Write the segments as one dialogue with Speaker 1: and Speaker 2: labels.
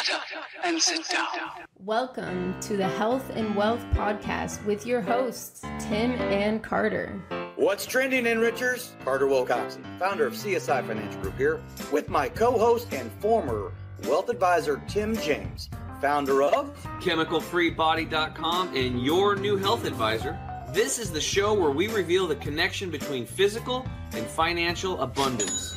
Speaker 1: Shut up and sit down.
Speaker 2: Welcome to the Health and Wealth Podcast with your hosts, Tim and Carter.
Speaker 3: What's trending, Enrichers? Carter Wilcoxson, founder of CSI Financial Group here, with my co host and former wealth advisor, Tim James, founder of
Speaker 4: ChemicalFreeBody.com and your new health advisor. This is the show where we reveal the connection between physical and financial abundance.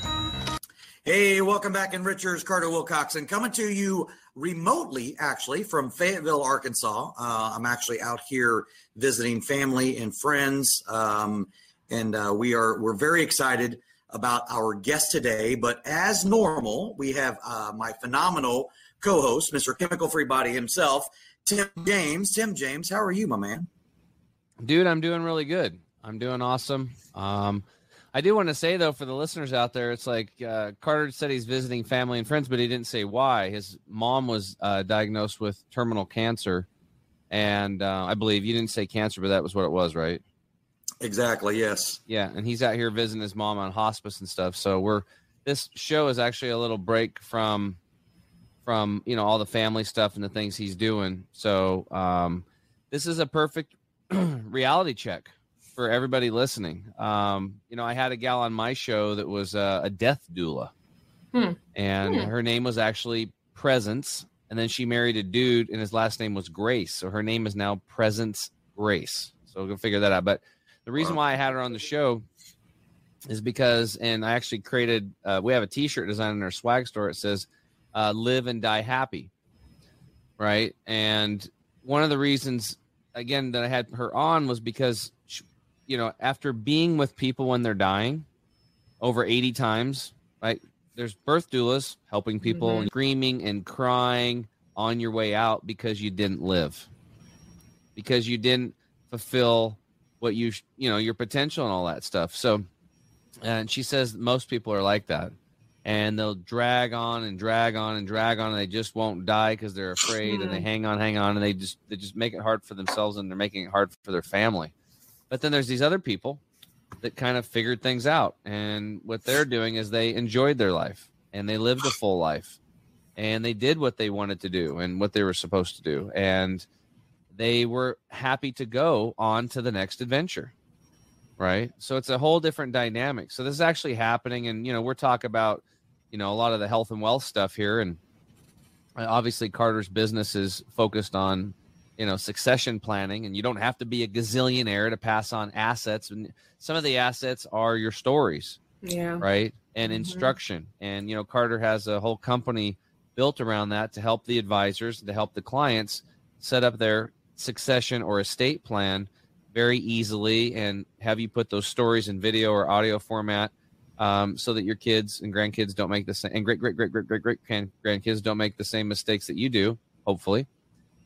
Speaker 3: Hey, welcome back, Enrichers. Carter Wilcoxson coming to you remotely, actually, from Fayetteville, Arkansas. Uh, I'm actually out here visiting family and friends. Um, and uh, we are we're very excited about our guest today. But as normal, we have uh, my phenomenal co-host, Mr. Chemical Free Body himself, Tim James. Tim James, how are you, my man?
Speaker 4: Dude, I'm doing really good. I'm doing awesome. Um, I do want to say though, for the listeners out there, it's like uh, Carter said he's visiting family and friends, but he didn't say why. His mom was uh, diagnosed with terminal cancer, and uh, I believe you didn't say cancer, but that was what it was, right?
Speaker 3: Exactly. Yes.
Speaker 4: Yeah, and he's out here visiting his mom on hospice and stuff. So we're this show is actually a little break from from you know all the family stuff and the things he's doing. So um, this is a perfect reality check for everybody listening. Um, you know, I had a gal on my show that was uh, a death doula,
Speaker 2: Hmm.
Speaker 4: and
Speaker 2: Hmm.
Speaker 4: her name was actually Presence, and then she married a dude, and his last name was Grace. So her name is now Presence Grace. So we'll figure that out. But the reason why I had her on the show is because, and I actually created. Uh, we have a T-shirt design in our swag store. It says uh, "Live and Die Happy," right? And one of the reasons, again, that I had her on was because, she, you know, after being with people when they're dying over eighty times, right? There's birth doulas helping people
Speaker 2: Mhm.
Speaker 4: and screaming and crying on your way out because you didn't live, because you didn't fulfill what you you know your potential and all that stuff. So, and she says most people are like that, and they'll drag on and drag on and drag on, and they just won't die because they're afraid, and they hang on, hang on, and they just they just make it hard for themselves, and they're making it hard for their family. But then there's these other people that kind of figured things out, and what they're doing is they enjoyed their life and they lived a full life, and they did what they wanted to do and what they were supposed to do, and they were happy to go on to the next adventure. Right? So it's a whole different dynamic. So this is actually happening. And you know we're talking about you know a lot of the health and wealth stuff here. And obviously carter's business is focused on you know succession planning and you don't have to be a gazillionaire to pass on assets and some of the assets are your stories
Speaker 2: Yeah.
Speaker 4: right and
Speaker 2: Mhm.
Speaker 4: instruction and you know carter has a whole company built around that to help the advisors to help the clients set up their succession or estate plan very easily and have you put those stories in video or audio format um, so that your kids and grandkids don't make the same and great great great great great great grandkids don't make the same mistakes that you do hopefully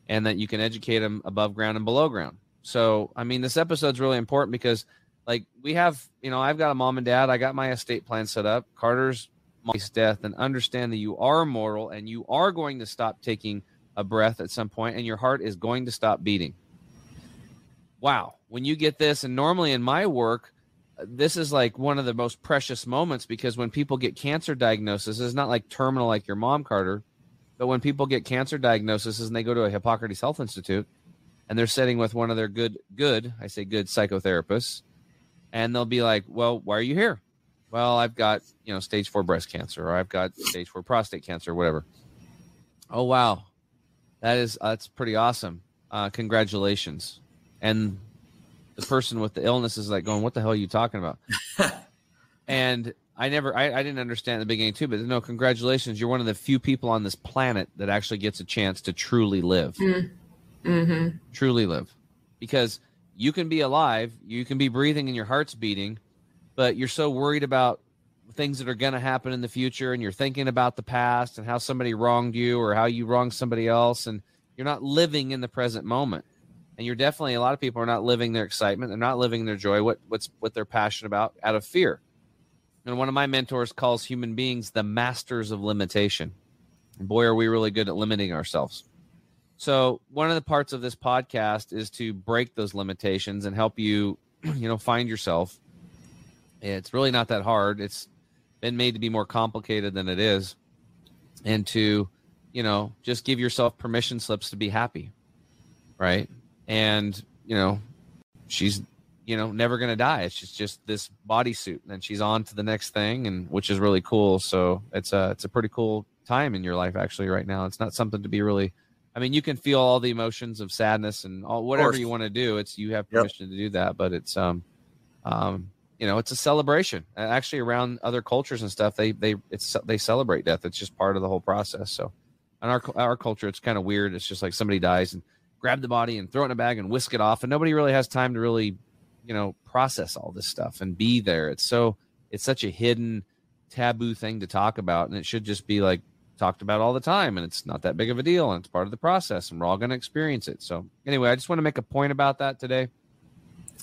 Speaker 4: and that you can educate them above ground and below ground. So i mean this episode's really important because like we have you know i've got a mom and dad. I got my estate plan set up. Carter's mom's death and understand that you are mortal and you are going to stop taking a breath at some point and your heart is going to stop beating. Wow. When you get this and normally in my work this is like one of the most precious moments because when people get cancer diagnosis it's not like terminal like your mom carter but when people get cancer diagnoses and they go to a hippocrates health institute and they're sitting with one of their good good i say good psychotherapists and they'll be like well why are you here? Well i've got you know stage four breast cancer or i've got stage four prostate cancer or whatever. Oh wow. That is that's pretty awesome. Uh, congratulations. And the person with the illness is like going what the hell are you talking about? And i never I, I didn't understand the beginning too but no congratulations. You're one of the few people on this planet that actually gets a chance to truly live.
Speaker 2: Mm-hmm.
Speaker 4: truly live. Because you can be alive you can be breathing and your heart's beating but you're so worried about things that are going to happen in the future and you're thinking about the past and how somebody wronged you or how you wronged somebody else and you're not living in the present moment. And you're definitely a lot of people are not living their excitement. They're not living their joy what what's what they're passionate about out of fear and one of my mentors calls human beings the masters of limitation and boy are we really good at limiting ourselves so one of the parts of this podcast is to break those limitations and help you, you know, find yourself. It's really not that hard. It's been made to be more complicated than it is, and to you know, just give yourself permission slips to be happy. Right. And, you know, she's, you know, never going to die. It's just, just this bodysuit and then she's on to the next thing and which is really cool. So it's a, it's a pretty cool time in your life actually right now. It's not something to be really, I mean, you can feel all the emotions of sadness and all, whatever you want to do. It's, you have permission yep. to do that, but it's, um, um, you know, it's a celebration. Actually, around other cultures and stuff, they they it's they celebrate death. It's just part of the whole process. So, in our our culture, it's kind of weird. It's just like somebody dies and grab the body and throw it in a bag and whisk it off, and nobody really has time to really, you know, process all this stuff and be there. It's so it's such a hidden, taboo thing to talk about, and it should just be like talked about all the time, and it's not that big of a deal, and it's part of the process, and we're all going to experience it. So, anyway, I just want to make a point about that today.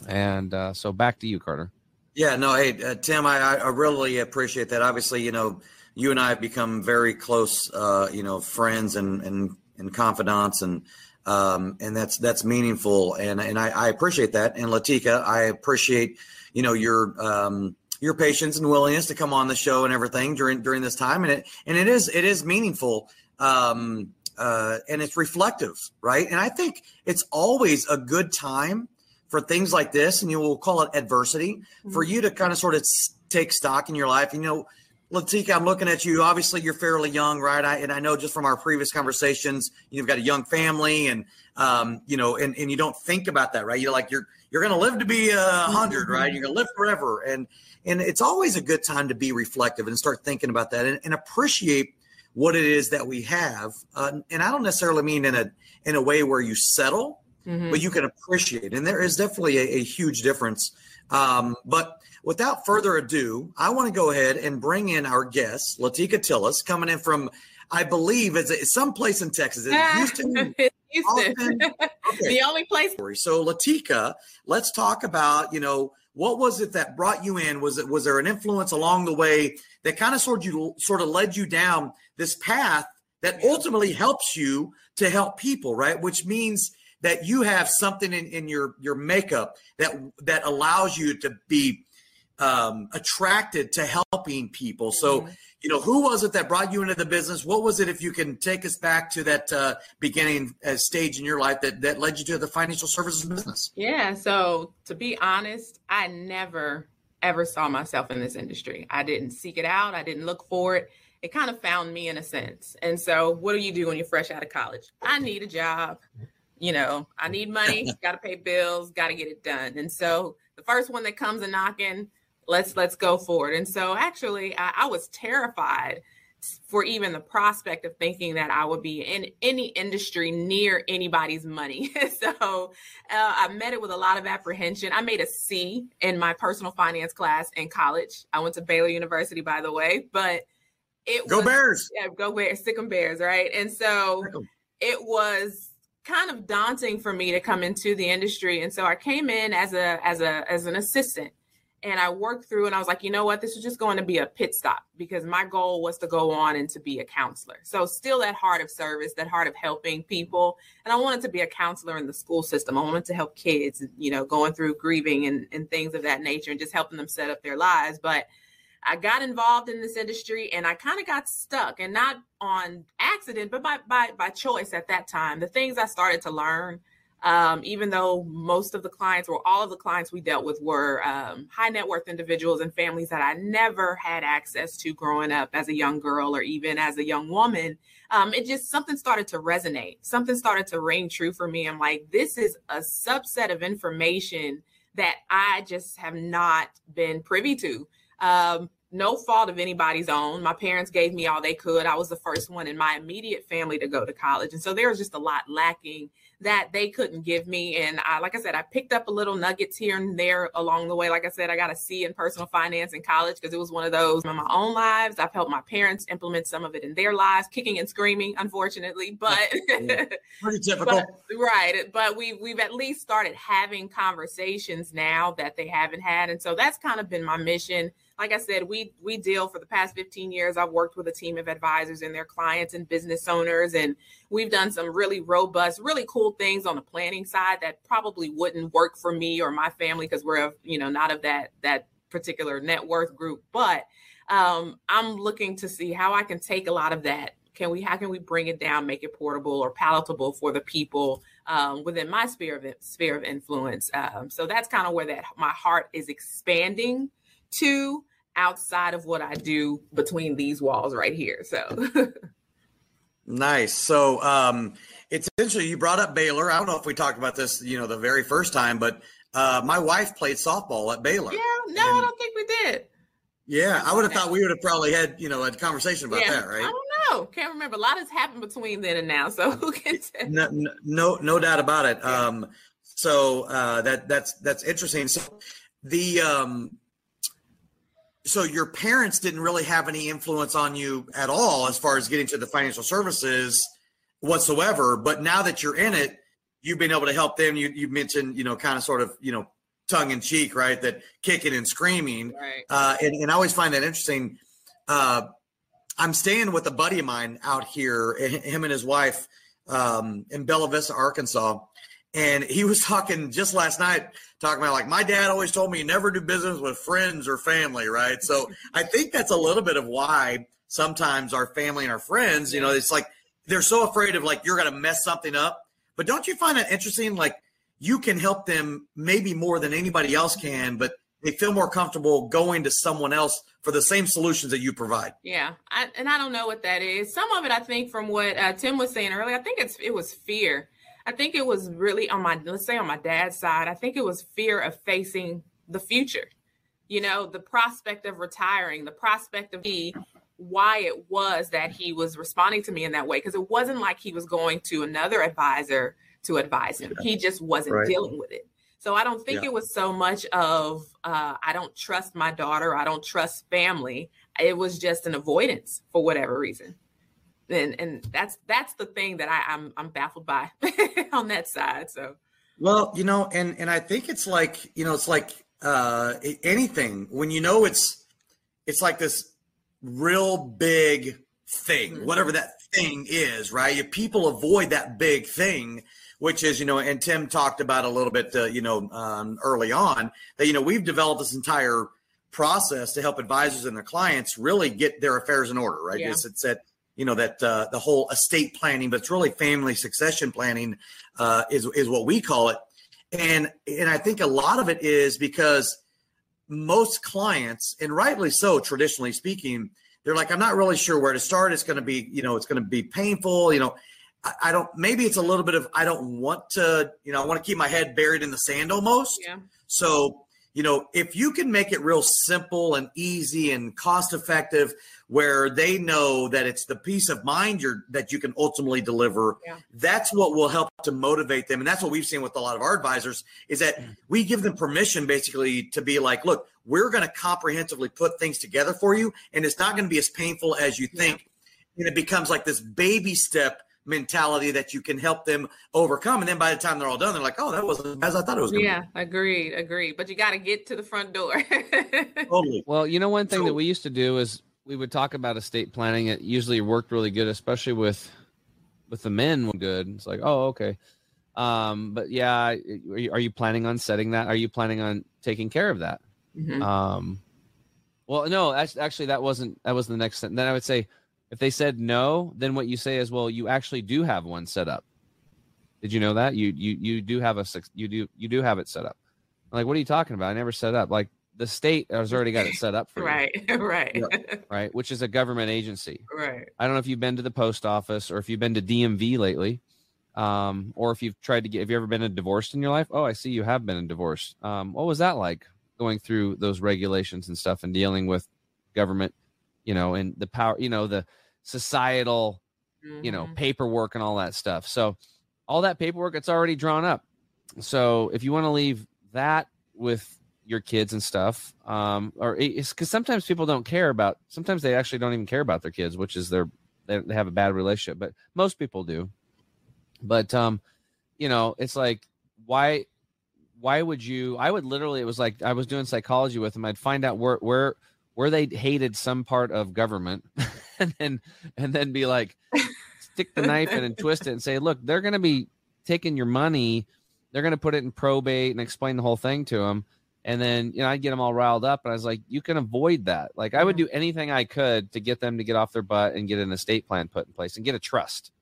Speaker 4: And uh, so, back to you, Carter.
Speaker 3: Yeah, no, hey, uh, Tim, I, I really appreciate that. Obviously, you know, you and I have become very close, uh, you know, friends and and and confidants, and um, and that's that's meaningful, and and I, I appreciate that. And Latika, I appreciate, you know, your um, your patience and willingness to come on the show and everything during during this time, and it and it is it is meaningful. Um, uh, and it's reflective, right? And I think it's always a good time for things like this, and you will call it adversity, mm-hmm. for you to kind of sort of take stock in your life. You know, Latika, I'm looking at you. Obviously, you're fairly young, right? I, and I know just from our previous conversations, you've got a young family, and um, you know, and, and you don't think about that, right? You're like you're you're going to live to be a 100 mm-hmm. right? You're going to live forever, and and it's always a good time to be reflective and start thinking about that and, and appreciate what it is that we have. Uh, and I don't necessarily mean in a in a way where you settle, mm-hmm. but you can appreciate. And there is definitely a, a huge difference. Um, but without further ado, I want to go ahead and bring in our guest, Latika Tillis, coming in from, I believe, it's some place in Texas. Houston.
Speaker 1: Houston. Okay. the only place.
Speaker 3: So, Latika, let's talk about, you know, what was it that brought you in? Was it was there an influence along the way that kind of sort of you sort of led you down this path that ultimately helps you to help people, right? Which means that you have something in, in your your makeup that that allows you to be um, attracted to helping people. So, mm-hmm. you know, who was it that brought you into the business? What was it, if you can take us back to that uh, beginning uh, stage in your life that that led you to the financial services business?
Speaker 1: Yeah. So, to be honest, I never ever saw myself in this industry. I didn't seek it out. I didn't look for it. It kind of found me in a sense. And so, what do you do when you're fresh out of college? I need a job you know, I need money, got to pay bills, got to get it done. And so the first one that comes a knocking, let's let's go forward. And so actually, I, I was terrified for even the prospect of thinking that I would be in any industry near anybody's money. so uh, I met it with a lot of apprehension. I made a C in my personal finance class in college. I went to Baylor University, by the way, but it
Speaker 3: go
Speaker 1: was,
Speaker 3: Bears,
Speaker 1: yeah, go Bears, sick 'em Bears, right? And so it was kind of daunting for me to come into the industry and so i came in as a as a as an assistant and i worked through and i was like you know what? This is just going to be a pit stop because my goal was to go on and to be a counselor. So still that heart of service that heart of helping people. And i wanted to be a counselor in the school system. I wanted to help kids you know going through grieving and, and things of that nature and just helping them set up their lives. But I got involved in this industry and I kind of got stuck and not on accident, but by, by, by choice at that time. The things I started to learn, um, even though most of the clients or all of the clients we dealt with were um, high net worth individuals and families that I never had access to growing up as a young girl or even as a young woman, um, it just something started to resonate. Something started to ring true for me. I'm like, this is a subset of information that I just have not been privy to. Um, no fault of anybody's own. My parents gave me all they could. I was the first one in my immediate family to go to college. And so there was just a lot lacking that they couldn't give me. And I, like I said, I picked up a little nuggets here and there along the way. Like I said, I got a C in personal finance in college because it was one of those in my own lives. I've helped my parents implement some of it in their lives, kicking and screaming, unfortunately, but
Speaker 3: pretty typical.
Speaker 1: but, right. But we've, we've at least started having conversations now that they haven't had. And so that's kind of been my mission like I said, we we deal for the past 15 years. I've worked with a team of advisors and their clients and business owners, and we've done some really robust, really cool things on the planning side that probably wouldn't work for me or my family because we're you know not of that that particular net worth group. But um, I'm looking to see how I can take a lot of that can we how can we bring it down make it portable or palatable for the people um, within my sphere of sphere of influence um, so that's kind of where that my heart is expanding to outside of what i do between these walls right here so
Speaker 3: nice so um it's essentially you brought up baylor i don't know if we talked about this you know the very first time but uh, my wife played softball at baylor
Speaker 1: yeah no i don't think we did
Speaker 3: yeah, I would have thought we would have probably had you know a conversation about yeah, that, right? I
Speaker 1: don't know. Can't remember. A lot has happened between then and now, so who can
Speaker 3: tell? No, no, no doubt about it. Yeah. Um, so uh, that that's that's interesting. So the um, so your parents didn't really have any influence on you at all as far as getting to the financial services whatsoever. But now that you're in it, you've been able to help them. You you mentioned you know kind of sort of you know tongue in cheek, right? That kicking and screaming. Right. Uh, and, and I always find that interesting. Uh, I'm staying with a buddy of mine out here, him and his wife um, in Bella Vista, Arkansas. And he was talking just last night, talking about like my dad always told me you never do business with friends or family, right? So I think that's a little bit of why sometimes our family and our friends, you know, it's like they're so afraid of like you're going to mess something up. But don't you find that interesting? Like you can help them maybe more than anybody else can, but they feel more comfortable going to someone else for the same solutions that you provide.
Speaker 1: Yeah, I, and I don't know what that is. Some of it, I think, from what uh, Tim was saying earlier, I think it's it was fear. I think it was really on my let's say on my dad's side. I think it was fear of facing the future. You know, the prospect of retiring, the prospect of me, why it was that he was responding to me in that way because it wasn't like he was going to another advisor to advise him. He just wasn't right. dealing with it. So I don't think yeah. it was so much of uh, I don't trust my daughter, I don't trust family. It was just an avoidance for whatever reason. And and that's that's the thing that I, I'm I'm baffled by on that side. So
Speaker 3: well, you know, and and I think it's like you know, it's like uh, anything when you know it's it's like this real big thing, mm-hmm. whatever that thing is, right? If people avoid that big thing which is, you know, and Tim talked about a little bit, uh, you know, um, early on that, you know, we've developed this entire process to help advisors and their clients really get their affairs in order, right? Yeah. It's, it's that, you know, that uh, the whole estate planning, but it's really family succession planning uh, is, is what we call it. And, and I think a lot of it is because most clients, and rightly so, traditionally speaking, they're like, I'm not really sure where to start. It's going to be, you know, it's going to be painful, you know, I, don't maybe it's a little bit of I don't want to, you know, I want to keep my head buried in the sand almost.
Speaker 1: Yeah.
Speaker 3: So, you know, if you can make it real simple and easy and cost effective where they know that it's the peace of mind you're that you can ultimately deliver, yeah. that's what will help to motivate them. And that's what we've seen with a lot of our advisors is that mm. we give them permission basically to be like, look, we're going to comprehensively put things together for you and it's not going to be as painful as you think. Yeah. And it becomes like this baby step mentality that you can help them overcome. And then by the time they're all done, they're like, oh, that wasn't as I thought it was.
Speaker 1: Yeah, be. agreed, agreed. But you got to get to the front door.
Speaker 4: totally. Well, you know, one thing so, that we used to do is we would talk about estate planning. It usually worked really good, especially with with the men. Good. It's like, oh, okay. Um, but yeah, are you, are you planning on setting that? Are you planning on taking care of that? Mm-hmm. Um, well, no, actually, that wasn't that was the next. Thing then I would say, if they said no, then what you say is, well, you actually do have one set up. Did you know that you you you do have a you do you do have it set up? I'm like, what are you talking about? I never set up. Like the state has already got it set up for
Speaker 1: right,
Speaker 4: you.
Speaker 1: right,
Speaker 4: right, right. Which is a government agency.
Speaker 1: Right.
Speaker 4: I don't know if you've been to the post office or if you've been to DMV lately, um, or if you've tried to get. Have you ever been a divorced in your life? Oh, I see you have been a divorce. Um, what was that like going through those regulations and stuff and dealing with government? You know, and the power, you know, the societal, mm-hmm. you know, mm-hmm. paperwork and all that stuff. So all that paperwork, it's already drawn up. So if you want to leave that with your kids and stuff, um, or it's because sometimes people don't care about, sometimes they actually don't even care about their kids, which is their, they, they have a bad relationship, but most people do. But, um, you know, it's like, why, why would you, I would literally, it was like, I was doing psychology with them. I'd find out where, where, where they hated some part of government and then and then be like stick the knife in and twist it and say look they're going to be taking your money they're going to put it in probate and explain the whole thing to them And then, you know, I'd get them all riled up. And I was like, you can avoid that. Like, I would do anything I could to get them to get off their butt and get an estate plan put in place and get a trust,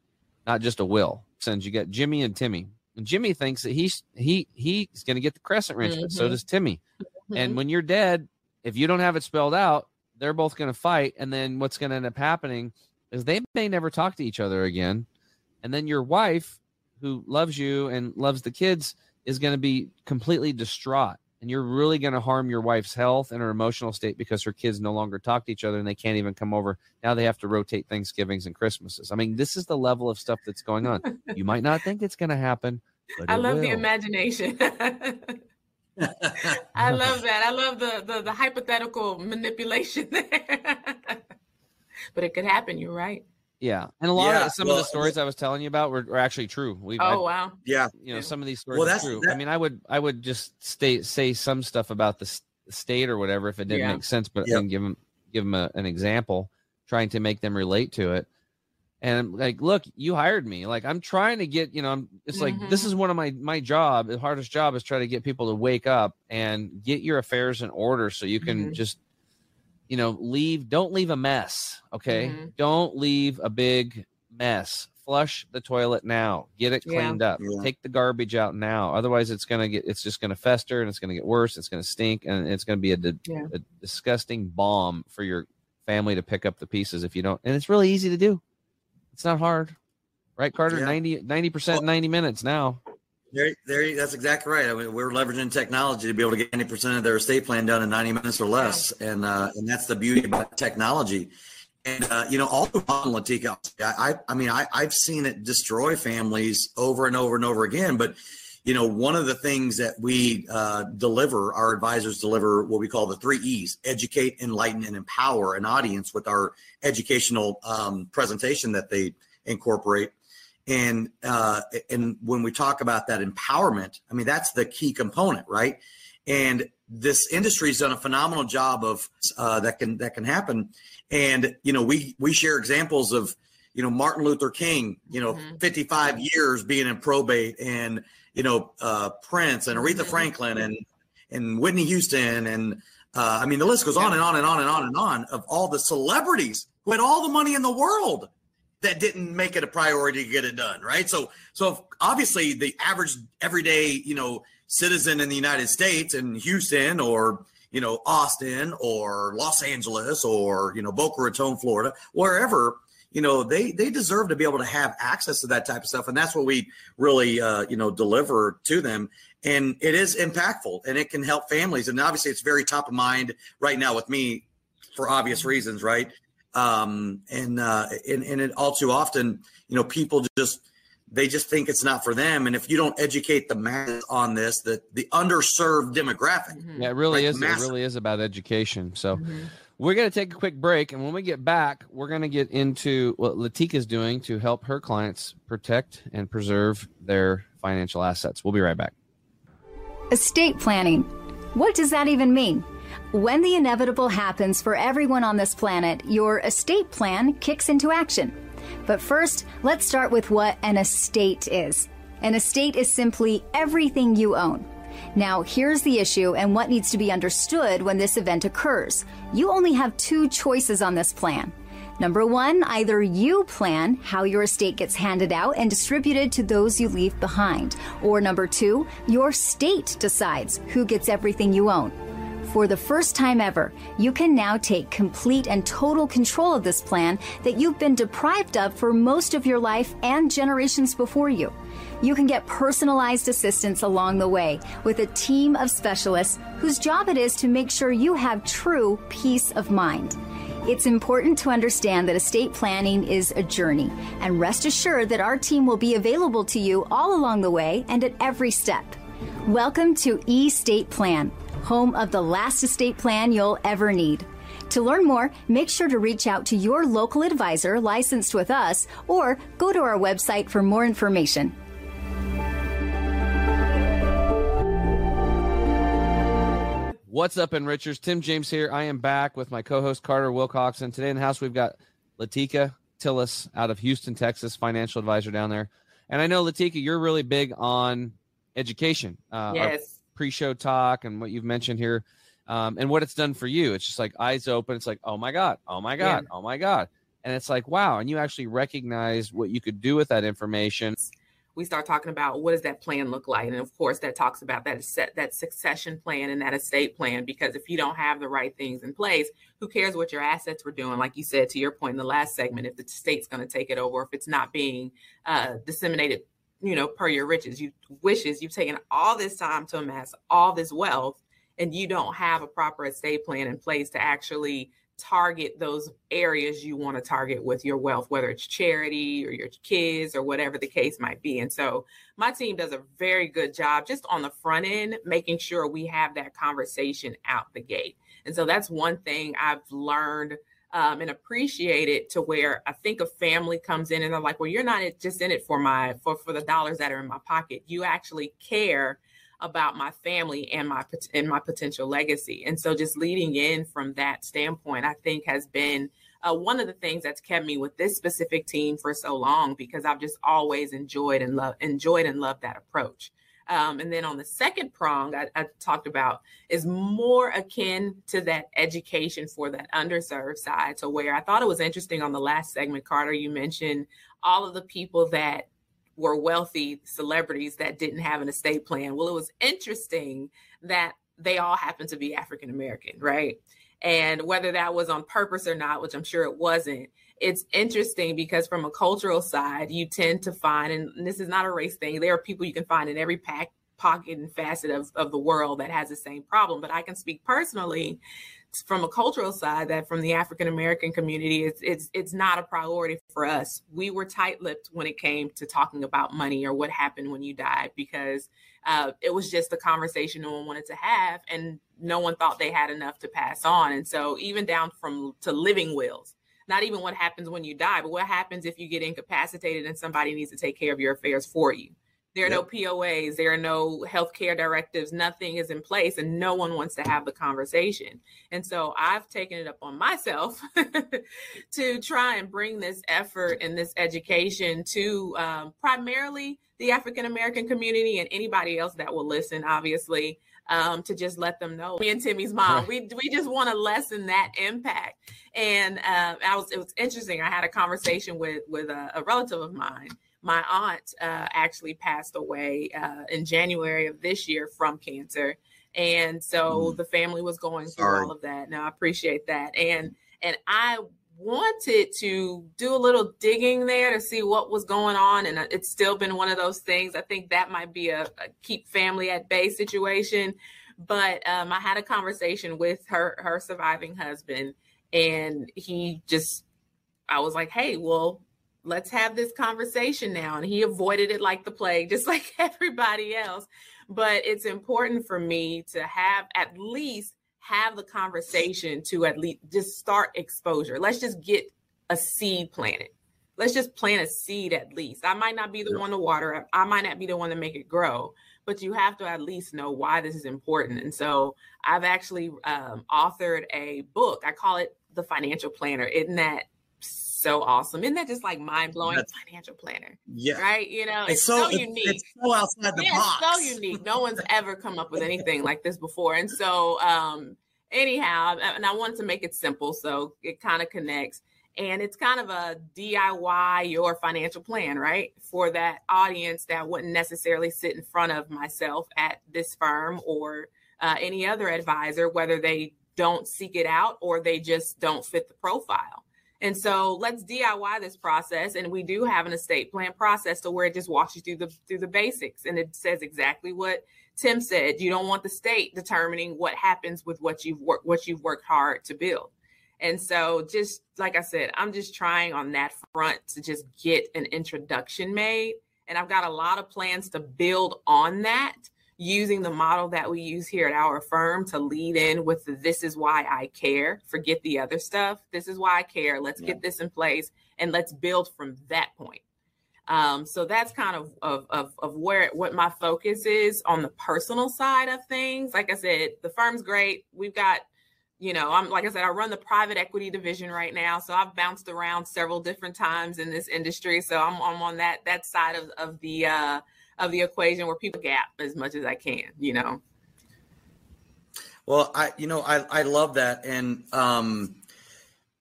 Speaker 4: not just a will. Since you got Jimmy and Timmy. And Jimmy thinks that he's he he's going to get the crescent wrench, but so
Speaker 1: Mhm.
Speaker 4: does Timmy.
Speaker 1: Mm-hmm.
Speaker 4: And when you're dead, if you don't have it spelled out, they're both going to fight. And then what's going to end up happening is they may never talk to each other again. And then your wife, who loves you and loves the kids, is going to be completely distraught. And you're really going to harm your wife's health and her emotional state because her kids no longer talk to each other and they can't even come over. Now they have to rotate Thanksgivings and Christmases. I mean, this is the level of stuff that's going on. You might not think it's going to happen, but
Speaker 1: I love the imagination. I love that. I love the the, the hypothetical manipulation there. but it could happen. You're right.
Speaker 4: Yeah, and a lot
Speaker 3: Yeah,
Speaker 4: of some of the stories I was telling you about were, were actually true. We,
Speaker 1: Oh wow.
Speaker 3: yeah.
Speaker 4: you know, some of these stories
Speaker 3: Well,
Speaker 4: are
Speaker 3: that's-
Speaker 4: true.
Speaker 3: that-
Speaker 4: I mean, I would, I would just state say some stuff about the state or whatever if it didn't
Speaker 1: Yeah.
Speaker 4: make sense, but
Speaker 3: Yep.
Speaker 4: then give them, give them a, an example, trying to make them relate to it. And like, look, you hired me. Like, I'm trying to get, you know, I'm. It's like this
Speaker 1: Mhm.
Speaker 4: is one of my my job. The hardest job is try to get people to wake up and get your affairs in order, so you can
Speaker 1: Mhm.
Speaker 4: just, you know, leave. Don't leave a mess. Okay,
Speaker 1: Mhm.
Speaker 4: don't leave a big mess. Flush the toilet now. Get it
Speaker 1: Yeah.
Speaker 4: cleaned up.
Speaker 3: Yeah.
Speaker 4: Take the garbage out now. Otherwise, it's gonna get. It's just gonna fester and it's gonna get worse. It's gonna stink and it's gonna be a, di-
Speaker 1: Yeah.
Speaker 4: a disgusting bomb for your family to pick up the pieces if you don't. And it's really easy to do. It's not hard, right, Carter?
Speaker 3: Yeah.
Speaker 4: 90 percent,
Speaker 3: Well-
Speaker 4: ninety minutes now.
Speaker 3: There, there, that's exactly right. I mean, we're leveraging technology to be able to get 90% of their estate plan done in 90 minutes or less. And, uh, and that's the beauty about technology. And, uh, you know, all the on Latika, I, I, I mean, I, I've seen it destroy families over and over and over again. But, you know, one of the things that we uh, deliver, our advisors deliver what we call the three E's educate, enlighten, and empower an audience with our educational um, presentation that they incorporate and uh, and when we talk about that empowerment, I mean that's the key component, right? And this industry's done a phenomenal job of uh, that can that can happen. And you know, we we share examples of you know Martin Luther King, you know,
Speaker 1: Mhm.
Speaker 3: 55 years being in probate, and you know uh, Prince and Aretha
Speaker 1: Mhm.
Speaker 3: Franklin and and Whitney Houston, and uh, I mean the list goes on and on and on and on and on of all the celebrities who had all the money in the world that didn't make it a priority to get it done, right? So, so obviously the average everyday, you know, citizen in the United States in Houston or you know Austin or Los Angeles or you know Boca Raton, Florida, wherever, you know, they they deserve to be able to have access to that type of stuff, and that's what we really, uh, you know, deliver to them. And it is impactful, and it can help families. And obviously, it's very top of mind right now with me for obvious reasons, right? um, and uh, and and it all too often, you know, people just they just think it's not for them, and if you don't educate the mass on this, the the underserved demographic,
Speaker 1: Mhm.
Speaker 4: Yeah, it really
Speaker 3: Like
Speaker 4: is.
Speaker 3: massive.
Speaker 4: It really is about education. So
Speaker 1: Mhm.
Speaker 4: We're going to take a quick break, and when we get back, we're going to get into what Latika is doing to help her clients protect and preserve their financial assets. We'll be right back.
Speaker 5: Estate planning. What does that even mean? When the inevitable happens for everyone on this planet, your estate plan kicks into action. But first, let's start with what an estate is. An estate is simply everything you own. Now, here's the issue and what needs to be understood when this event occurs. You only have two choices on this plan. Number one, either you plan how your estate gets handed out and distributed to those you leave behind. Or number two, your state decides who gets everything you own. For the first time ever, you can now take complete and total control of this plan that you've been deprived of for most of your life and generations before you. You can get personalized assistance along the way with a team of specialists whose job it is to make sure you have true peace of mind. It's important to understand that estate planning is a journey, and rest assured that our team will be available to you all along the way and at every step. Welcome to eState Plan, home of the last estate plan you'll ever need. To learn more, make sure to reach out to your local advisor licensed with us or go to our website for more information.
Speaker 4: What's up, Enrichers? Tim James here. I am back with my co-host Carter Wilcox, and today in the house we've got Latika Tillis out of Houston, Texas, financial advisor down there. And I know Latika, you're really big on education. Uh, our
Speaker 1: Yes.
Speaker 4: Pre-show talk and what you've mentioned here, um, and what it's done for you. It's just like eyes open. It's like, oh my god, oh my god, yeah. oh my god, and it's like, wow. And you actually recognize what you could do with that information
Speaker 1: we start talking about what does that plan look like and of course that talks about that set that succession plan and that estate plan because if you don't have the right things in place who cares what your assets were doing like you said to your point in the last segment if the state's going to take it over if it's not being uh, disseminated you know per your riches you wishes you've taken all this time to amass all this wealth and you don't have a proper estate plan in place to actually target those areas you want to target with your wealth, whether it's charity or your kids or whatever the case might be. And so my team does a very good job just on the front end, making sure we have that conversation out the gate. And so that's one thing I've learned um, and appreciate it to where I think a family comes in and they're like, well, you're not just in it for my for for the dollars that are in my pocket. You actually care about my family and my and my potential legacy. And so just leading in from that standpoint, I think has been uh, one of the things that's kept me with this specific team for so long because I've just always enjoyed and love enjoyed and loved that approach. Um, and then on the second prong I, I, talked about is more akin to that education for that underserved side to where I thought it was interesting on the last segment, Carter, you mentioned all of the people that were wealthy celebrities that didn't have an estate plan. Well, it was interesting that they all happened to be African American, right? And whether that was on purpose or not, which I'm sure it wasn't, it's interesting because from a cultural side, you tend to find, and this is not a race thing, there are people you can find in every pack, pocket and facet of, of the world that has the same problem. But I can speak personally from a cultural side that from the African American community, it's it's it's not a priority for us. We were tight-lipped when it came to talking about money or what happened when you died because uh, it was just a conversation no one wanted to have, and no one thought they had enough to pass on. And so even down from to living wills, not even what happens when you die, but what happens if you get incapacitated and somebody needs to take care of your affairs for you. There are yep. no POAs, there are no healthcare directives, nothing is in place, and no one wants to have the conversation. And so I've taken it up on myself to try and bring this effort and this education to um, primarily the African American community and anybody else that will listen, obviously. Um, to just let them know. Me and Timmy's mom, we we just want to lessen that impact. And uh, I was it was interesting. I had a conversation with with a, a relative of mine my aunt uh, actually passed away uh, in January of this year from cancer. And so mm. the family was going through Sorry. all of that. Now I appreciate that. And and I wanted to do a little digging there to see what was going on. And it's still been one of those things. I think that might be a, a keep family at bay situation. But um, I had a conversation with her her surviving husband, and he just I was like, hey, well, let's have this conversation now. And he avoided it like the plague, just like everybody else. But it's important for me to have at least have the conversation to at least just start exposure. Let's just get a seed planted. Let's just plant a seed at least. I might not be the one to water it. I might not be the one to make it grow, but you have to at least know why this is important. And so I've actually um, authored a book. I call it the financial planner. Isn't that so awesome. Isn't that just like mind blowing financial planner?
Speaker 3: Yeah.
Speaker 1: Right. You know, it's, it's so, so, unique.
Speaker 3: It's so outside the yeah, box.
Speaker 1: It's so unique. No one's ever come up with anything like this before. And so, um, anyhow, and I wanted to make it simple so it kind of connects. And it's kind of a DIY your financial plan, right? For that audience that wouldn't necessarily sit in front of myself at this firm or uh, any other advisor, whether they don't seek it out or they just don't fit the profile. And so let's DIY this process. And we do have an estate plan process to where it just walks you through the through the basics. And it says exactly what Tim said. You don't want the state determining what happens with what you've worked what you've worked hard to build. And so just like I said, I'm just trying on that front to just get an introduction made. And I've got a lot of plans to build on that using the model that we use here at our firm to lead in with the, this is why I care. Forget the other stuff. This is why I care. Let's yeah. get this in place and let's build from that point. Um, so that's kind of, of, of of where what my focus is on the personal side of things. Like I said, the firm's great. We've got, you know, I'm like I said, I run the private equity division right now. So I've bounced around several different times in this industry. So I'm, I'm on that that side of, of the uh of the equation where people gap as much as I can, you know.
Speaker 3: Well, I you know I I love that, and um,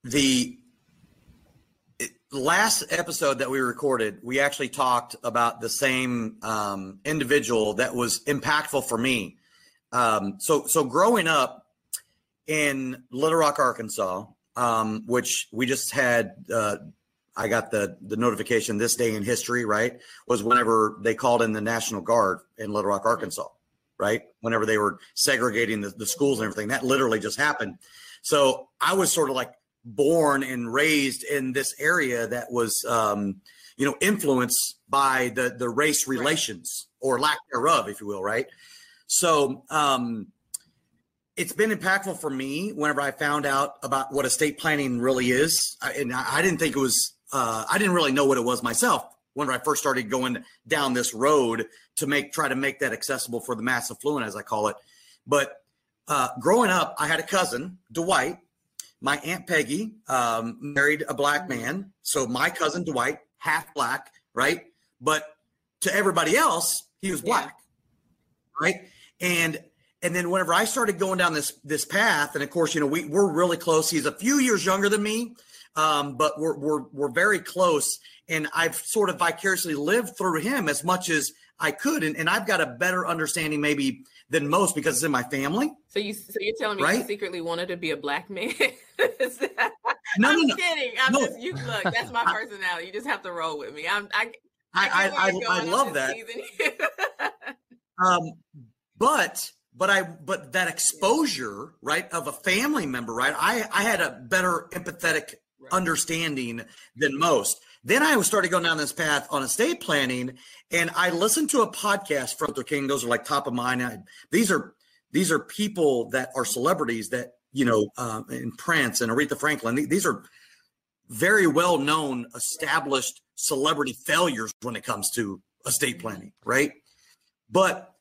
Speaker 3: the last episode that we recorded, we actually talked about the same um, individual that was impactful for me. Um, so so growing up in Little Rock, Arkansas, um, which we just had. Uh, I got the the notification this day in history, right? Was whenever they called in the National Guard in Little Rock, Arkansas, right? Whenever they were segregating the, the schools and everything, that literally just happened. So I was sort of like born and raised in this area that was, um, you know, influenced by the the race relations or lack thereof, if you will, right? So um, it's been impactful for me whenever I found out about what estate planning really is, I, and I, I didn't think it was. Uh, I didn't really know what it was myself when I first started going down this road to make try to make that accessible for the mass affluent, as I call it. But uh, growing up, I had a cousin, Dwight. My aunt Peggy um, married a black man, so my cousin Dwight, half black, right? But to everybody else, he was black, yeah. right? And and then whenever I started going down this this path, and of course, you know, we we're really close. He's a few years younger than me, um, but we're we're we're very close. And I've sort of vicariously lived through him as much as I could, and, and I've got a better understanding maybe than most because it's in my family.
Speaker 1: So you so you're telling me right? you secretly wanted to be a black man? no, I'm no, no. kidding. I'm no. just you look. That's my personality. You just have to roll with me. I'm I.
Speaker 3: I I, I, I love that. um, but but I but that exposure right of a family member right I I had a better empathetic right. understanding than most. Then I started going down this path on estate planning, and I listened to a podcast from the King. Those are like top of mind. I, these are these are people that are celebrities that you know, uh, in Prince and Aretha Franklin. These are very well known, established celebrity failures when it comes to estate planning, right? But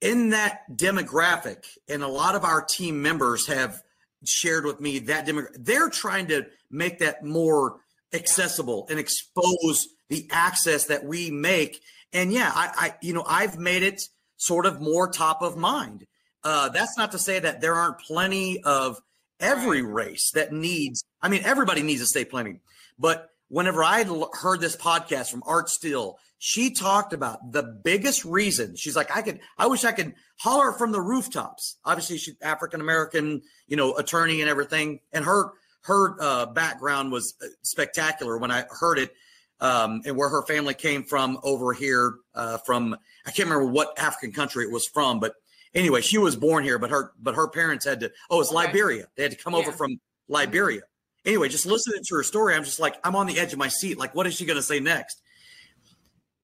Speaker 3: in that demographic, and a lot of our team members have shared with me that demographic, they're trying to make that more accessible and expose the access that we make. And yeah, I, I you know, I've made it sort of more top of mind. Uh, that's not to say that there aren't plenty of every race that needs. I mean, everybody needs estate planning, but whenever I heard this podcast from Art Steele, she talked about the biggest reason. She's like, I could, I wish I could holler from the rooftops. Obviously, she's African American, you know, attorney and everything, and her her uh, background was uh, spectacular when I heard it, um, and where her family came from over here uh, from I can't remember what African country it was from, but anyway, she was born here, but her but her parents had to. Oh, it's okay. Liberia. They had to come yeah. over from Liberia anyway, just listening to her story, I'm just like, I'm on the edge of my seat. Like, what is she going to say next?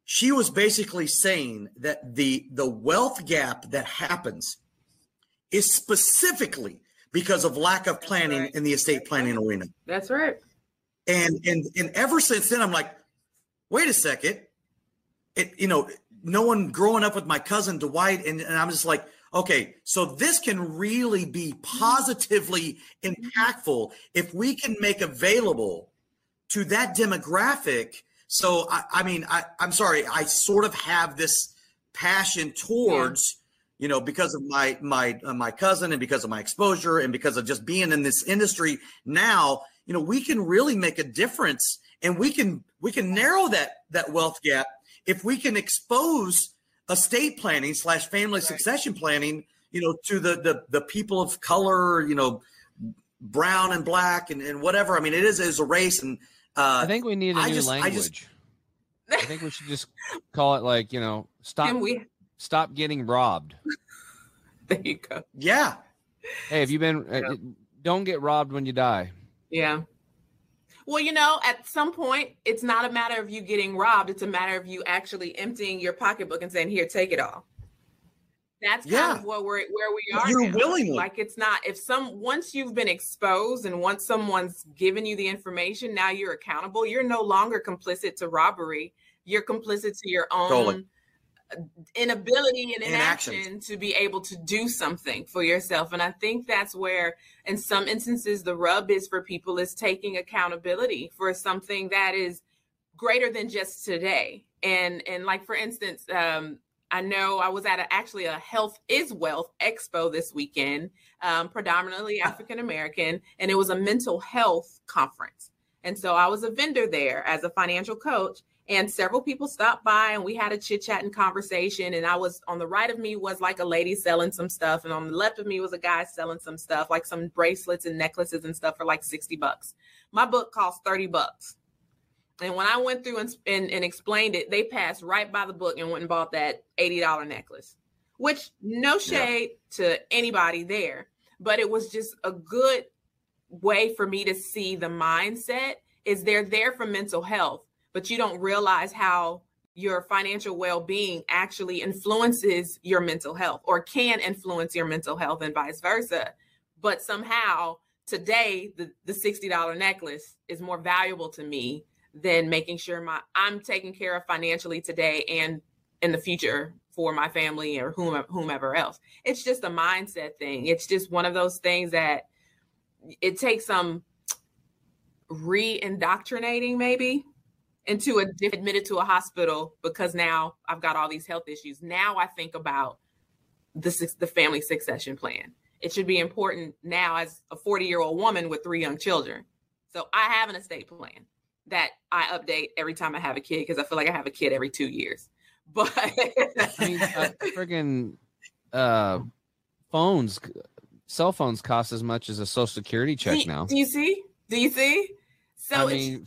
Speaker 3: She was basically saying that the the wealth gap that happens is specifically because of lack of planning right. in the estate planning arena.
Speaker 1: That's right.
Speaker 3: And and and ever since then, I'm like, wait a second. It you know, no one growing up with my cousin Dwight, and, and I'm just like, Okay, so this can really be positively mm-hmm. impactful if we can make available to that demographic. So, I, I mean, I, I'm sorry, I sort of have this passion towards, yeah. you know, because of my my uh, my cousin and because of my exposure and because of just being in this industry now. You know, we can really make a difference, and we can we can narrow that that wealth gap if we can expose estate planning slash family right. succession planning, you know, to the, the the people of color, you know, brown and black and, and whatever. I mean, it is is a race, and uh,
Speaker 4: I think we need a I new just, language. I, just, I think we should just call it like you know, stop we... stop getting robbed.
Speaker 1: there you go.
Speaker 3: Yeah.
Speaker 4: Hey, have you been? Uh, yeah. Uh, don't get robbed when you die.
Speaker 1: Yeah. Well, you know, at some point, it's not a matter of you getting robbed. It's a matter of you actually emptying your pocketbook and saying, "Here, take it all." That's yeah. kind of what we're where we are.
Speaker 3: You're willing.
Speaker 1: Like it's not if some once you've been exposed and once someone's given you the information, now you're accountable. You're no longer complicit to robbery. You're complicit to your own totally inability and inaction, inaction to be able to do something for yourself and i think that's where in some instances the rub is for people is taking accountability for something that is greater than just today and and like for instance um I know I was at a, actually a Health is Wealth Expo this weekend, um, predominantly African American, and it was a mental health conference. And so I was a vendor there as a financial coach, and several people stopped by and we had a chit chat and conversation. And I was on the right of me was like a lady selling some stuff, and on the left of me was a guy selling some stuff, like some bracelets and necklaces and stuff for like 60 bucks. My book cost 30 bucks. And when I went through and, and, and explained it, they passed right by the book and went and bought that $80 necklace, which no shade yeah. to anybody there, but it was just a good way for me to see the mindset is they're there for mental health, but you don't realize how your financial well-being actually influences your mental health or can influence your mental health and vice versa. But somehow today the, the $60 necklace is more valuable to me than making sure my I'm taken care of financially today and in the future for my family or whomever, whomever else. It's just a mindset thing. It's just one of those things that it takes some re-indoctrinating maybe into a admitted to a hospital because now I've got all these health issues. Now I think about the the family succession plan. It should be important now as a 40 year old woman with three young children. So I have an estate plan that I update every time I have a kid because I feel like I have a kid every two years. But I
Speaker 4: mean, uh, friggin' uh, phones cell phones cost as much as a social security check
Speaker 1: do,
Speaker 4: now.
Speaker 1: Do you see? Do you see?
Speaker 4: So I mean,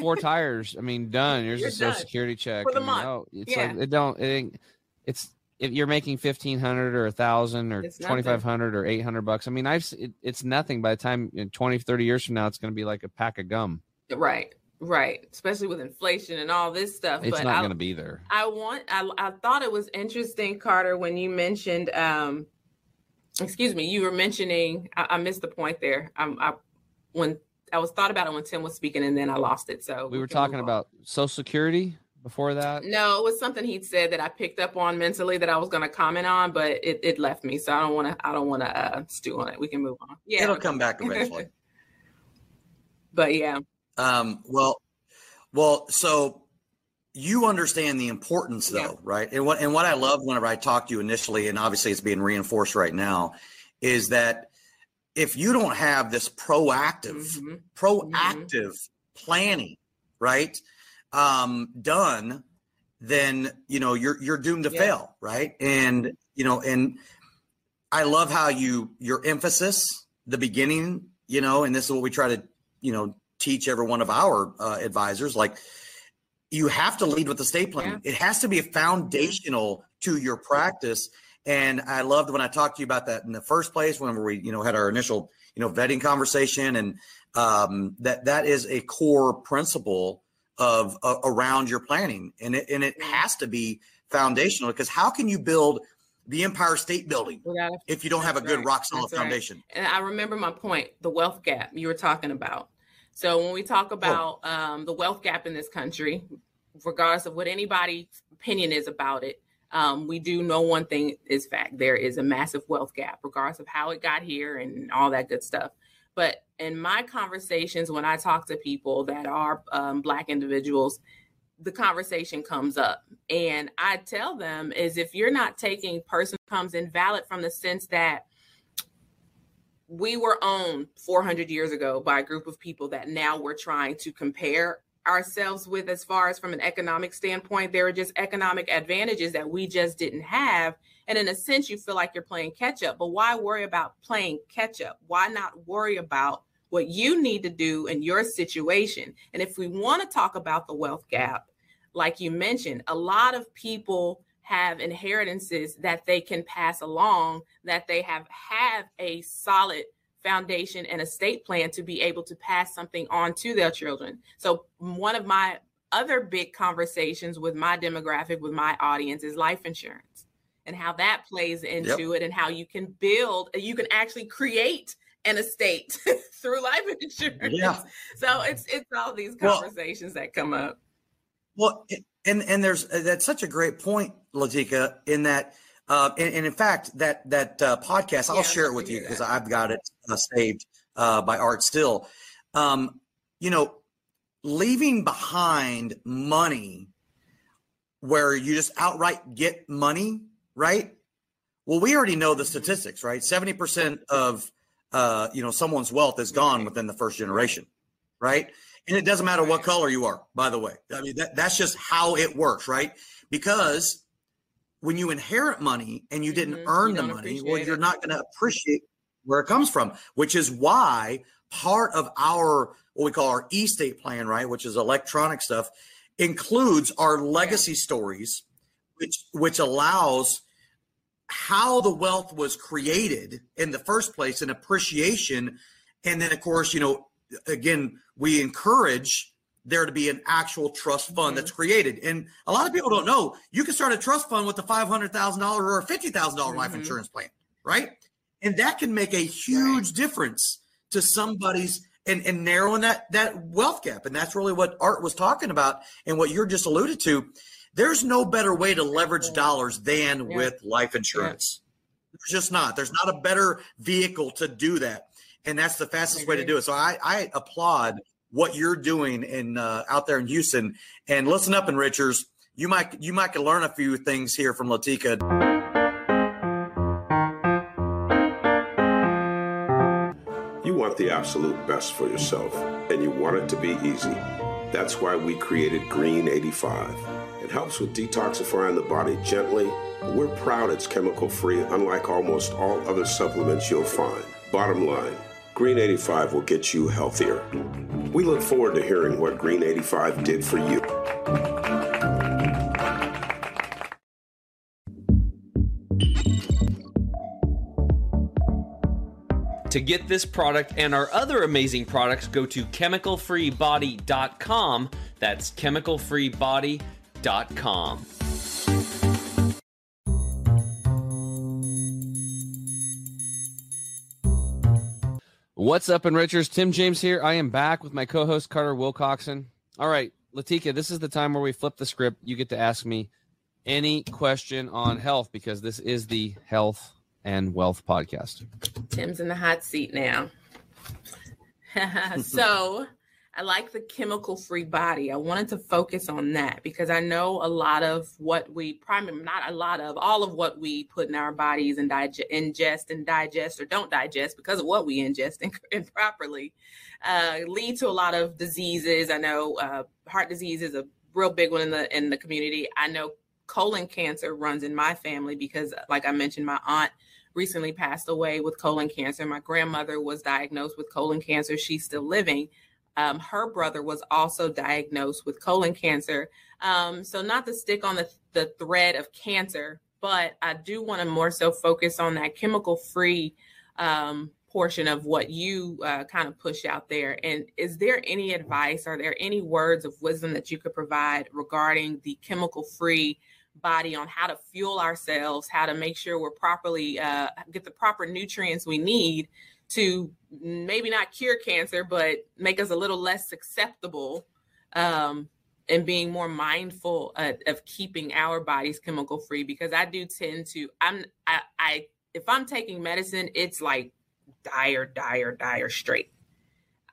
Speaker 4: four tires. I mean, done. Here's a social security check
Speaker 1: for the
Speaker 4: I mean,
Speaker 1: month.
Speaker 4: Oh, it's
Speaker 1: yeah.
Speaker 4: like it don't. It ain't, it's if you're making fifteen hundred or a thousand or twenty five hundred or eight hundred bucks. I mean, I've it, it's nothing. By the time in 20, 30 years from now, it's going to be like a pack of gum.
Speaker 1: Right. Right, especially with inflation and all this stuff.
Speaker 4: It's
Speaker 1: but
Speaker 4: not going to be there.
Speaker 1: I want. I, I thought it was interesting, Carter, when you mentioned um, excuse me, you were mentioning. I, I missed the point there. I'm, I when I was thought about it when Tim was speaking, and then I lost it. So
Speaker 4: we, we were talking about Social Security before that.
Speaker 1: No, it was something he'd said that I picked up on mentally that I was going to comment on, but it, it left me. So I don't want to. I don't want to uh, stew on it. We can move on.
Speaker 3: Yeah, it'll come back eventually.
Speaker 1: but yeah.
Speaker 3: Um. Well. Well. So you understand the importance though, yeah. right? And what and what I love whenever I talk to you initially, and obviously it's being reinforced right now, is that if you don't have this proactive, mm-hmm. proactive mm-hmm. planning, right, um, done, then you know you're you're doomed to yeah. fail, right? And you know, and I love how you your emphasis, the beginning, you know, and this is what we try to, you know, teach every one of our uh, advisors, like you have to lead with estate planning. Yeah. It has to be foundational to your practice. And I loved when I talked to you about that in the first place, when we, you know, had our initial, you know, vetting conversation, and um, that that is a core principle of uh, around your planning, and it and it has to be foundational because how can you build the Empire State Building if you don't have a good right. rock solid That's foundation?
Speaker 1: And I remember my point, the wealth gap you were talking about. So when we talk about oh. um, the wealth gap in this country, regardless of what anybody's opinion is about it, um, we do know one thing is fact: there is a massive wealth gap, regardless of how it got here and all that good stuff. But in my conversations, when I talk to people that are um, Black individuals, the conversation comes up, and I tell them is if you're not taking person comes invalid from the sense that we were owned 400 years ago by a group of people that now we're trying to compare ourselves with as far as from an economic standpoint. There are just economic advantages that we just didn't have. And in a sense you feel like you're playing catch up but why worry about playing catch up? Why not worry about what you need to do in your situation? And if we want to talk about the wealth gap like you mentioned a lot of people have inheritances that they can pass along that they have have a solid foundation and estate plan to be able to pass something on to their children so one of my other big conversations with my demographic with my audience is life insurance and how that plays into yep. it and how you can build you can actually create an estate through life insurance yeah. so it's it's all these conversations well, that come up
Speaker 3: well and and there's that's such a great point Latika, in that, uh, and, and, in fact, that that uh, podcast, I'll yeah, share it with you because I've got it uh, saved uh, by Art Still. Um, you know, leaving behind money where you just outright get money, right? Well, we already know the statistics, right? 70% of uh, you know, someone's wealth is gone within the first generation, right? And it doesn't matter what color you are, by the way. I mean, that, that's just how it works, right? Because when you inherit money and you didn't mm-hmm. earn you the money, well, you're it. not going to appreciate where it comes from, which is why part of our what we call our estate plan, right, which is electronic stuff, includes our legacy stories, which which allows how the wealth was created in the first place and appreciation. And then, of course, you know, again, we encourage there to be an actual trust fund that's mm-hmm. created. And a lot of people don't know you can start a trust fund with a $500,000 or a $50,000 mm-hmm. life insurance plan, right? And that can make a huge right. difference to somebody's and, and narrowing that that wealth gap. And that's really what Art was talking about and what you're just alluded to there's no better way to leverage dollars than yeah. with life insurance. Yeah. There's just not. There's not a better vehicle to do that, and that's the fastest way to do it. So I, I applaud what you're doing in uh, out there in Houston. And listen up, Enrichers. You might you might learn a few things here from Latika.
Speaker 6: You want the absolute best for yourself, and you want it to be easy. That's why we created Green 85 it helps with detoxifying the body gently. We're proud it's chemical free, unlike almost all other supplements you'll find. Bottom line Green 85 will get you healthier. We look forward to hearing what Green 85 did for you.
Speaker 7: To get this product and our other amazing products, go to chemicalfreebody.com. That's chemicalfreebody.com
Speaker 4: What's up, Enrichers? Tim James here. I am back with my co host, Carter Wilcoxson. All right, Latika, this is the time where we flip the script. You get to ask me any question on health because this is the Health and Wealth Podcast.
Speaker 1: Tim's in the hot seat now. so, I like the chemical free body. I wanted to focus on that because I know a lot of what we prime not a lot of all of what we put in our bodies and digest, ingest and digest or don't digest because of what we ingest improperly uh, lead to a lot of diseases. I know uh, heart disease is a real big one in the in the community. I know colon cancer runs in my family because, like I mentioned, my aunt recently passed away with colon cancer. My grandmother was diagnosed with colon cancer. She's still living um, her brother was also diagnosed with colon cancer. Um, so, not to stick on the, the thread of cancer, but I do want to more so focus on that chemical free um, portion of what you uh, kind of push out there. And is there any advice? Are there any words of wisdom that you could provide regarding the chemical free? body on how to fuel ourselves how to make sure we're properly uh, get the proper nutrients we need to maybe not cure cancer, but make us a little less susceptible um, and being more mindful of, of keeping our bodies chemical free. Because I do tend to, I'm, I, I, if I'm taking medicine, it's like dire, dire, dire straight.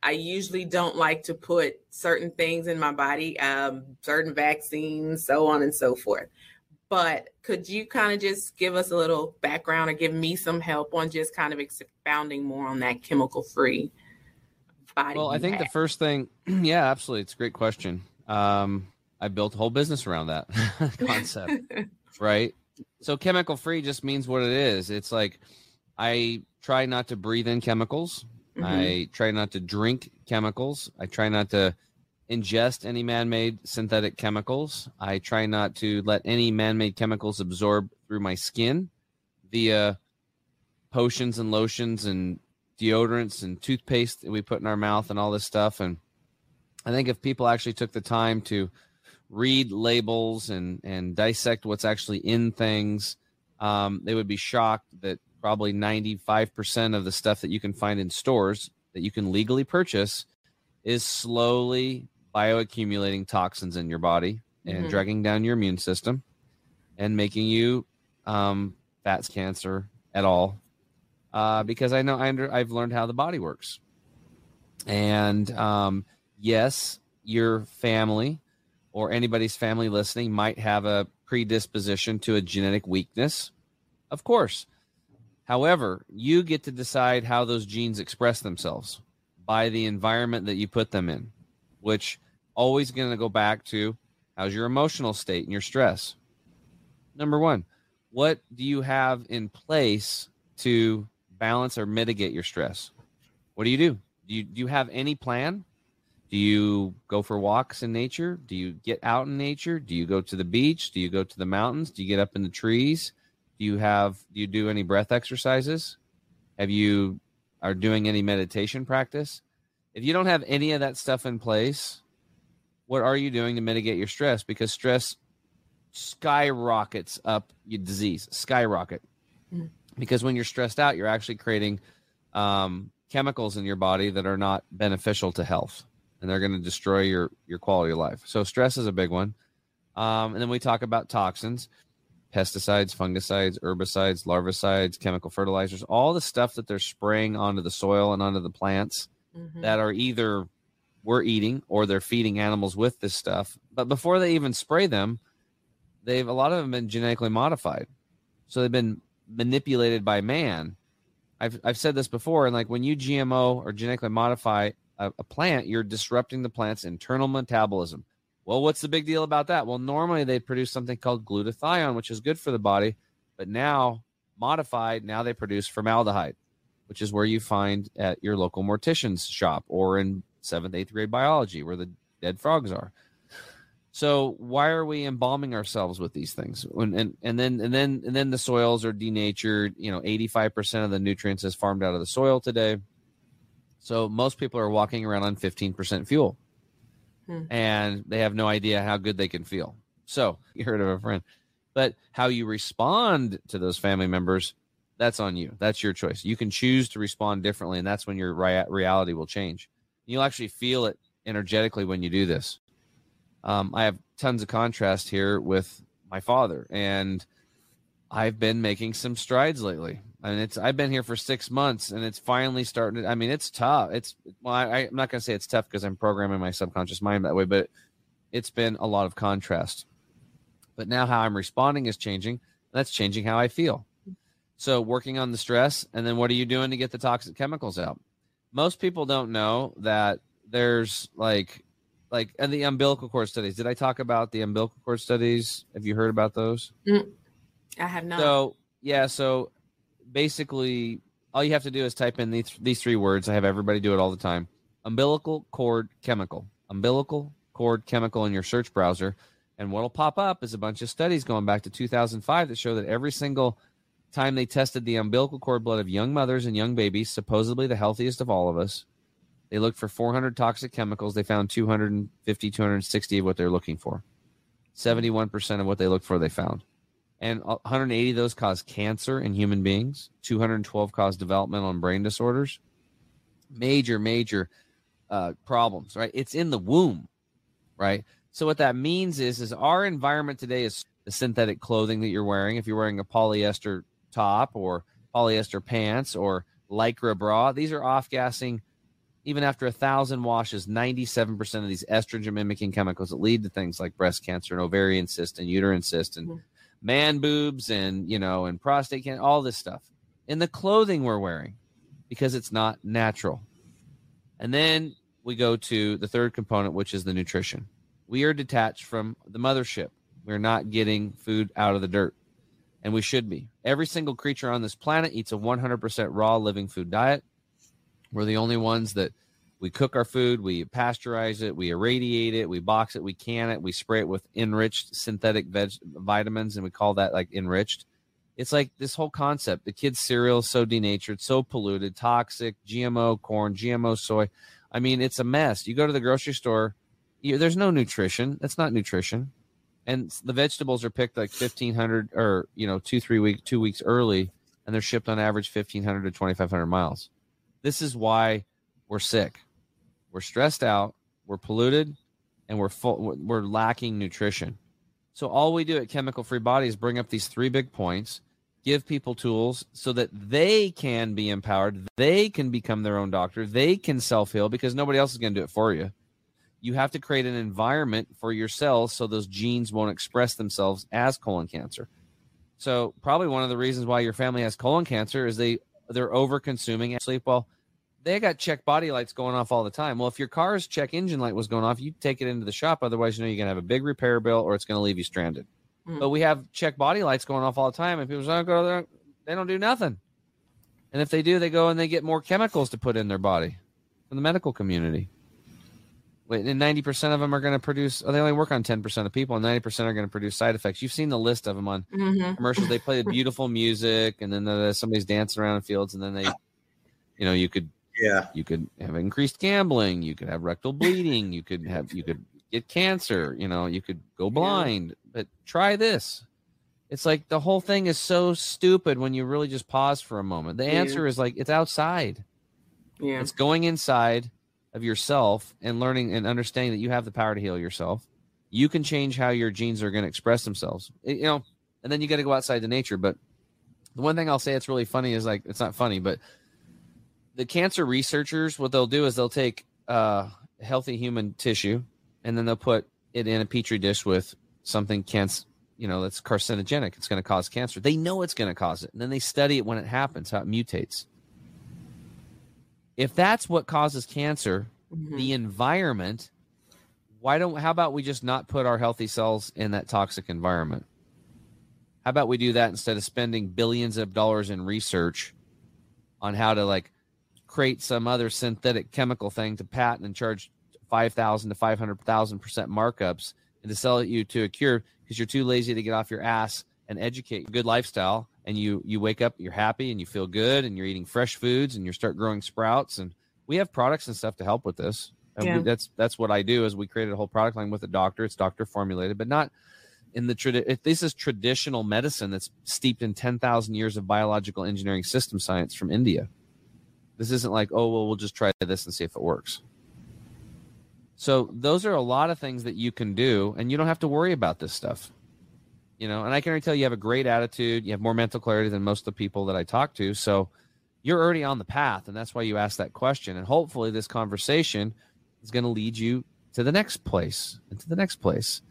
Speaker 1: I usually don't like to put certain things in my body, um, certain vaccines, so on and so forth. But could you kind of just give us a little background or give me some help on just kind of expounding more on that chemical free body?
Speaker 4: Well, I think have? the first thing, yeah, absolutely. It's a great question. Um, I built a whole business around that concept, right? So chemical free just means what it is. It's like I try not to breathe in chemicals. Mm-hmm. I try not to drink chemicals. I try not to ingest any man-made synthetic chemicals. I try not to let any man-made chemicals absorb through my skin via potions and lotions and deodorants and toothpaste that we put in our mouth and all this stuff. And I think if people actually took the time to read labels and and dissect what's actually in things, um, they would be shocked that probably 95% of the stuff that you can find in stores that you can legally purchase is slowly bioaccumulating toxins in your body and mm-hmm. dragging down your immune system and making you um, fats cancer at all. Uh, because I know I under, I've learned how the body works. And um, yes, your family or anybody's family listening might have a predisposition to a genetic weakness. Of course. However, you get to decide how those genes express themselves by the environment that you put them in, which always going to go back to how's your emotional state and your stress. Number 1, what do you have in place to balance or mitigate your stress? What do you do? Do you, do you have any plan? Do you go for walks in nature? Do you get out in nature? Do you go to the beach? Do you go to the mountains? Do you get up in the trees? Do you have do you do any breath exercises? Have you are doing any meditation practice? If you don't have any of that stuff in place, what are you doing to mitigate your stress? Because stress skyrockets up your disease, skyrocket. Mm-hmm. Because when you're stressed out, you're actually creating um, chemicals in your body that are not beneficial to health, and they're going to destroy your your quality of life. So stress is a big one. Um, and then we talk about toxins pesticides, fungicides, herbicides, larvicides, chemical fertilizers, all the stuff that they're spraying onto the soil and onto the plants mm-hmm. that are either we're eating or they're feeding animals with this stuff. But before they even spray them, they've a lot of them been genetically modified. So they've been manipulated by man. I've I've said this before, and like when you GMO or genetically modify a, a plant, you're disrupting the plant's internal metabolism. Well, what's the big deal about that? Well, normally they produce something called glutathione, which is good for the body, but now modified, now they produce formaldehyde, which is where you find at your local mortician's shop or in seventh, eighth grade biology where the dead frogs are. So why are we embalming ourselves with these things? And, and and then and then and then the soils are denatured. You know, eighty five percent of the nutrients is farmed out of the soil today. So most people are walking around on fifteen percent fuel hmm. and they have no idea how good they can feel. So you heard of a friend, but how you respond to those family members, that's on you. That's your choice. You can choose to respond differently, and that's when your reality will change. You'll actually feel it energetically when you do this. Um, I have tons of contrast here with my father, and I've been making some strides lately. I mean, it's I've been here for six months, and it's finally starting. To, I mean, it's tough. It's well, I, I'm not going to say it's tough because I'm programming my subconscious mind that way, but it's been a lot of contrast. But now how I'm responding is changing. That's changing how I feel. So working on the stress, and then what are you doing to get the toxic chemicals out? Most people don't know that there's like like and the umbilical cord studies. Did I talk about the umbilical cord studies? Have you heard about those?
Speaker 1: Mm, I have not.
Speaker 4: So yeah, so basically all you have to do is type in these these three words. I have everybody do it all the time. Umbilical cord chemical. Umbilical cord chemical in your search browser. And what'll pop up is a bunch of studies going back to 2005 that show that every single time they tested the umbilical cord blood of young mothers and young babies, supposedly the healthiest of all of us, they looked for 400 toxic chemicals. They found 250, 260 of what they're looking for. 71% of what they looked for, they found. And 180 of those cause cancer in human beings. 212 cause developmental and brain disorders. Major major uh, problems right? It's in the womb right? So what that means is is our environment today is the synthetic clothing that you're wearing. If you're wearing a polyester top or polyester pants or lycra bra. These are off gassing even after a thousand washes 97% of these estrogen mimicking chemicals that lead to things like breast cancer and ovarian cyst and uterine cyst and mm-hmm. man boobs and you know and prostate cancer all this stuff in the clothing we're wearing because it's not natural. And then we go to the third component which is the nutrition. We are detached from the mothership. We're not getting food out of the dirt and we should be every single creature on this planet eats a 100% raw living food diet we're the only ones that we cook our food, we pasteurize it, we irradiate it, we box it, we can it, we spray it with enriched synthetic veg vitamins, and we call that like enriched. It's like this whole concept. The kids' cereal is so denatured, so polluted, toxic, GMO corn, GMO soy. I mean, it's a mess. You go to the grocery store, you, there's no nutrition. That's not nutrition. And the vegetables are picked like 1500 or, you know, two, three weeks, two weeks early, and they're shipped on average 1500 to 2500 miles. This is why we're sick we're stressed out, we're polluted, and we're full, we're lacking nutrition. So all we do at Chemical Free Body is bring up these three big points, give people tools so that they can be empowered, they can become their own doctor, they can self heal because nobody else is going to do it for you. You have to create an environment for your cells so those genes won't express themselves as colon cancer. So probably one of the reasons why your family has colon cancer is they they're over consuming sleep. Well, they got check body lights going off all the time. Well, if your car's check engine light was going off, you take it into the shop. Otherwise, you know you're gonna have a big repair bill or it's gonna leave you stranded. Mm. But we have check body lights going off all the time, and people don't go there, they don't do nothing. And if they do, they go and they get more chemicals to put in their body from the medical community. And 90% of them are going to produce, oh, they only work on 10% of people, and 90% are going to produce side effects. You've seen the list of them on mm-hmm. commercials. They play the beautiful music, and then the, somebody's dancing around in fields, and then they, you know, you could,
Speaker 3: yeah,
Speaker 4: you could have increased gambling, you could have rectal bleeding, you could have, you could get cancer, you know, you could go blind. Yeah. But try this. It's like the whole thing is so stupid when you really just pause for a moment. The answer is like it's outside.
Speaker 1: Yeah.
Speaker 4: It's going inside of yourself and learning and understanding that you have the power to heal yourself. You can change how your genes are going to express themselves. It, you know, and then you got to go outside to nature. But the one thing I'll say it's really funny is like it's not funny, but the cancer researchers, what they'll do is they'll take uh, healthy human tissue and then they'll put it in a petri dish with something cancer, you know, that's carcinogenic. It's going to cause cancer. They know it's going to cause it, and then they study it when it happens, how it mutates if that's what causes cancer, mm-hmm. the environment, why don't how about we just not put our healthy cells in that toxic environment? How about we do that instead of spending billions of dollars in research on how to like create some other synthetic chemical thing to patent and charge 5,000 to 500,000% markups and to sell it you to a cure because you're too lazy to get off your ass and educate a good lifestyle and you you wake up you're happy and you feel good and you're eating fresh foods and you start growing sprouts and we have products and stuff to help with this yeah. we, that's that's what i do is we created a whole product line with a doctor it's doctor formulated but not in the tradi- this is traditional medicine that's steeped in 10,000 years of biological engineering system science from India. This isn't like, oh, well, we'll just try this and see if it works. So, those are a lot of things that you can do, and you don't have to worry about this stuff you know and i can already tell you have a great attitude. You have more mental clarity than most of the people that i talk to. So you're already on the path and that's why you asked that question. And hopefully this conversation is going to lead you to the next place and to the next place.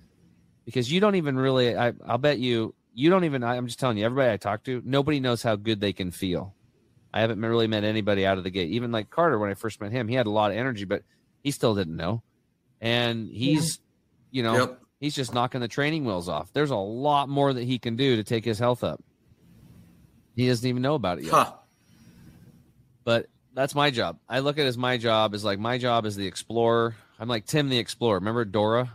Speaker 4: Because you don't even really I, i'll bet you you don't even i'm just telling you everybody i talk to nobody knows how good they can feel. I haven't really met anybody out of the gate. Even like carter when i first met him he had a lot of energy but he still didn't know. And he's yeah. you know yep he's just knocking the training wheels off. There's a lot more that he can do to take his health up. He doesn't even know about it yet. Huh. But that's my job. I look at it as my job is like my job is the explorer. I'm like Tim the explorer. Remember Dora?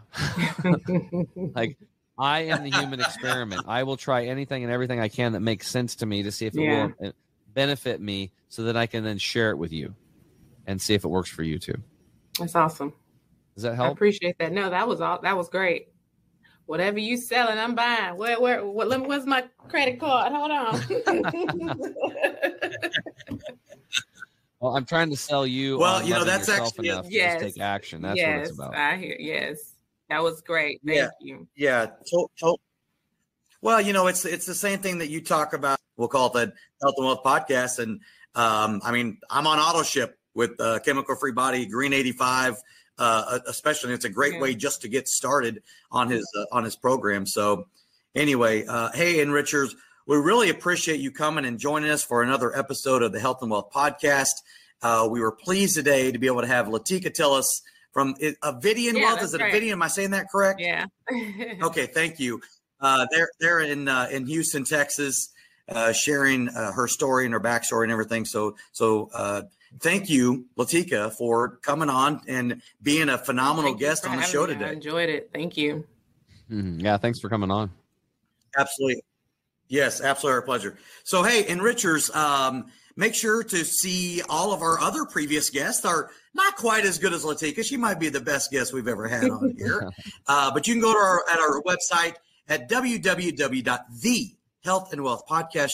Speaker 4: like I am the human experiment. I will try anything and everything I can that makes sense to me to see if it yeah. will uh, benefit me so that I can then share it with you and see if it works for you too.
Speaker 1: That's awesome.
Speaker 4: Does that help?
Speaker 1: I appreciate that. No, that was all that was great whatever you selling, I'm buying. Where, where, what, let me, where's my credit card? Hold on.
Speaker 4: well, I'm trying to sell you.
Speaker 3: Well, you know, that's actually,
Speaker 1: yes,
Speaker 4: take action. That's
Speaker 1: yes,
Speaker 4: what it's about.
Speaker 1: I hear, yes. That was great. Thank
Speaker 3: yeah,
Speaker 1: you.
Speaker 3: Yeah. To, to, well, you know, it's, it's the same thing that you talk about. We'll call it the health and wealth podcast. And, um, I mean, I'm on auto ship with uh, chemical free body green 85 uh, especially. it's a great yeah. way just to get started on his uh, on his program. So, anyway, uh, hey, Enrichers, we really appreciate you coming and joining us for another episode of the Health and Wealth Podcast. Uh, we were pleased today to be able to have Latika Tillis from Avidian yeah, Wealth. Is it right. Avidian? Am I saying that correct?
Speaker 1: Yeah.
Speaker 3: okay, thank you. Uh, they're they're in uh, in Houston, Texas, uh, sharing uh, her story and her backstory and everything. So so uh, thank you, Latika, for coming on and being a phenomenal thank guest on the show
Speaker 1: me.
Speaker 3: today. I
Speaker 1: enjoyed it. Thank you.
Speaker 4: Mm-hmm. Yeah, thanks for coming on.
Speaker 3: Absolutely. Yes, absolutely our pleasure. So, hey, Enrichers, um, make sure to see all of our other previous guests are not quite as good as Latika. She might be the best guest we've ever had on here. uh, but you can go to our at our website at www.the health and wealth podcast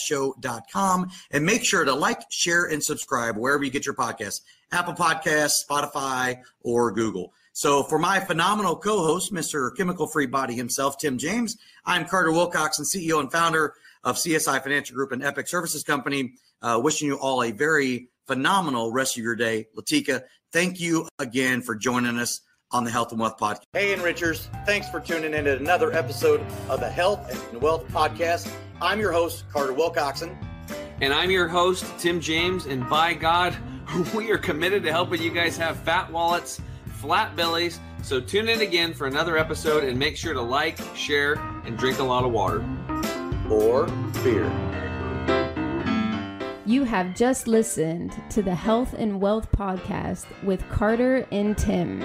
Speaker 3: and make sure to like, share, and subscribe wherever you get your podcasts Apple Podcasts, Spotify, or Google. So, for my phenomenal co host, Mr. Chemical Free Body himself, Tim James, I'm Carter Wilcox, and CEO and founder of CSI Financial Group and Epic Services Company. Uh, wishing you all a very phenomenal rest of your day. Latika, thank you again for joining us on the Health and Wealth Podcast. Hey, enrichers, thanks for tuning in to another episode of the Health and Wealth Podcast. I'm your host, Carter Wilcoxson.
Speaker 4: And I'm your host, Tim James. And by God, we are committed to helping you guys have fat wallets, flat bellies. So tune in again for another episode and make sure to like, share, and drink a lot of water.
Speaker 3: Or beer.
Speaker 2: You have just listened to the Health and Wealth Podcast with Carter and Tim.